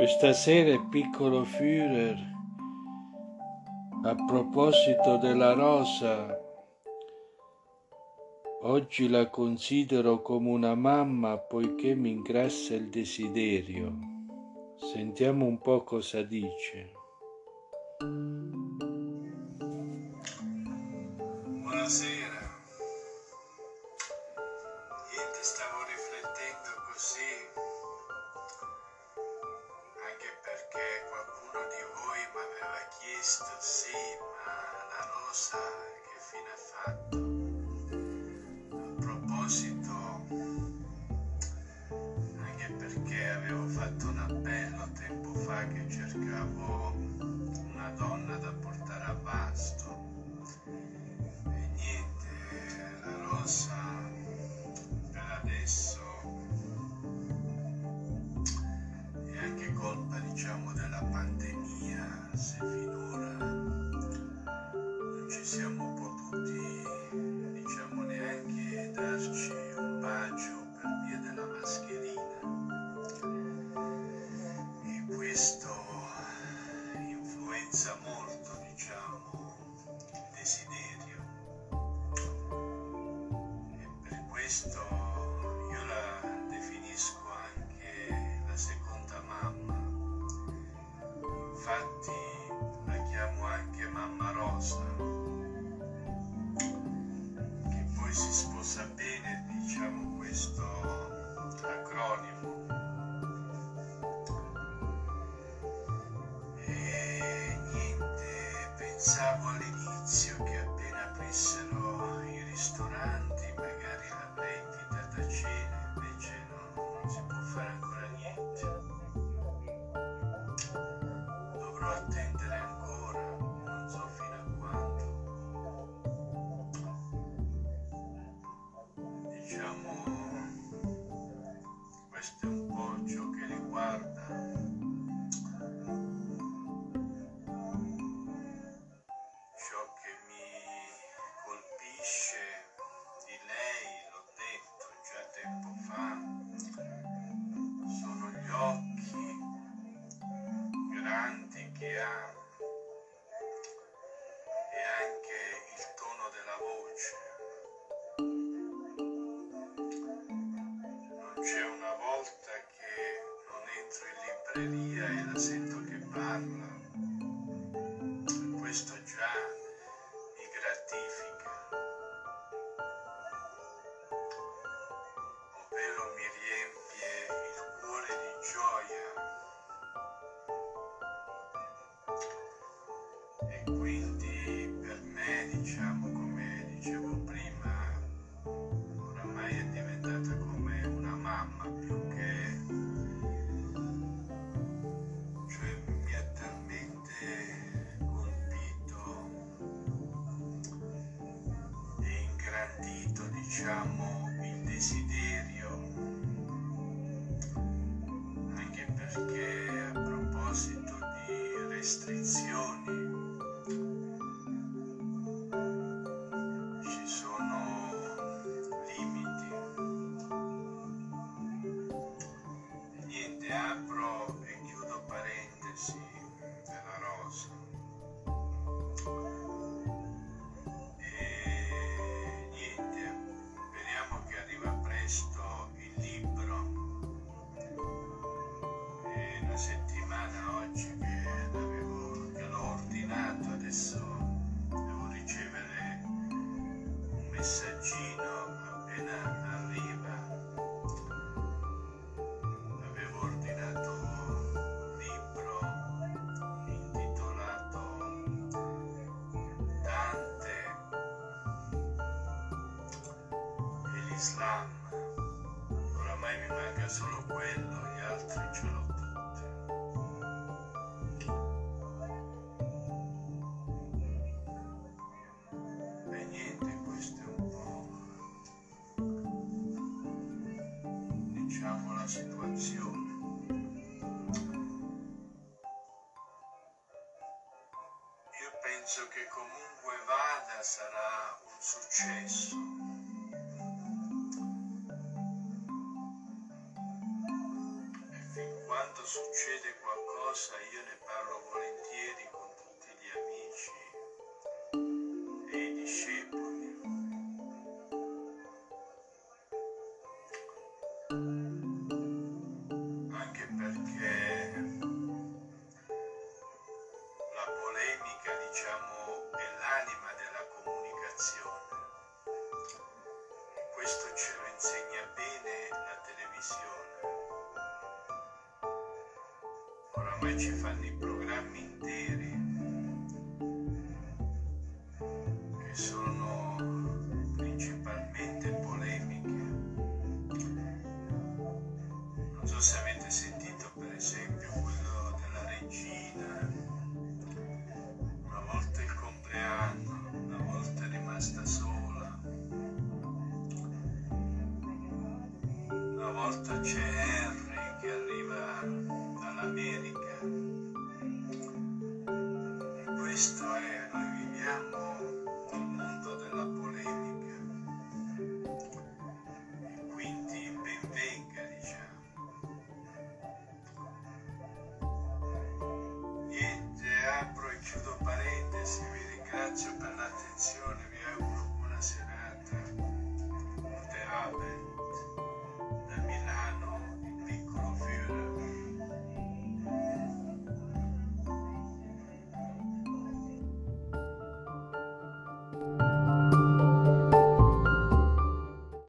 Questa sera, piccolo Führer, a proposito della rosa, oggi la considero come una mamma poiché mi ingrassa il desiderio. Sentiamo un po' cosa dice. Buonasera. Chiesto, sì, ma la rosa che fine ha fatto? A proposito, anche perché avevo fatto un appello tempo fa che cercavo una donna da portare a Vasto. Influenza molto diciamo il desiderio e per questo io la definisco anche la seconda mamma. Infatti la chiamo anche mamma rosa, che poi si sposa pensavo all'inizio che appena aprissero i ristoranti, magari la vendita da cena, invece no, non si può fare ancora niente. Dovrò attendere ancora, non so fino a quando. Diciamo, questo è un po' ciò che riguarda fa, sono gli occhi grandi che ha e anche il tono della voce. Non c'è una volta che non entro in libreria e la sento che parla. Questo quindi per me, diciamo, come dicevo prima, oramai è diventata come una mamma più che cioè mi ha talmente colpito e ingrandito diciamo messaggino appena arriva avevo ordinato un libro intitolato Dante e l'Islam. Oramai mi manca solo quello, gli altri ce l'ho attenzione. Io penso che comunque vada sarà un successo. E fin quando succede qualcosa io ne parlo con questo ce lo insegna bene la televisione. Oramai ci fanno i programmi interi che sono grazie per l'attenzione.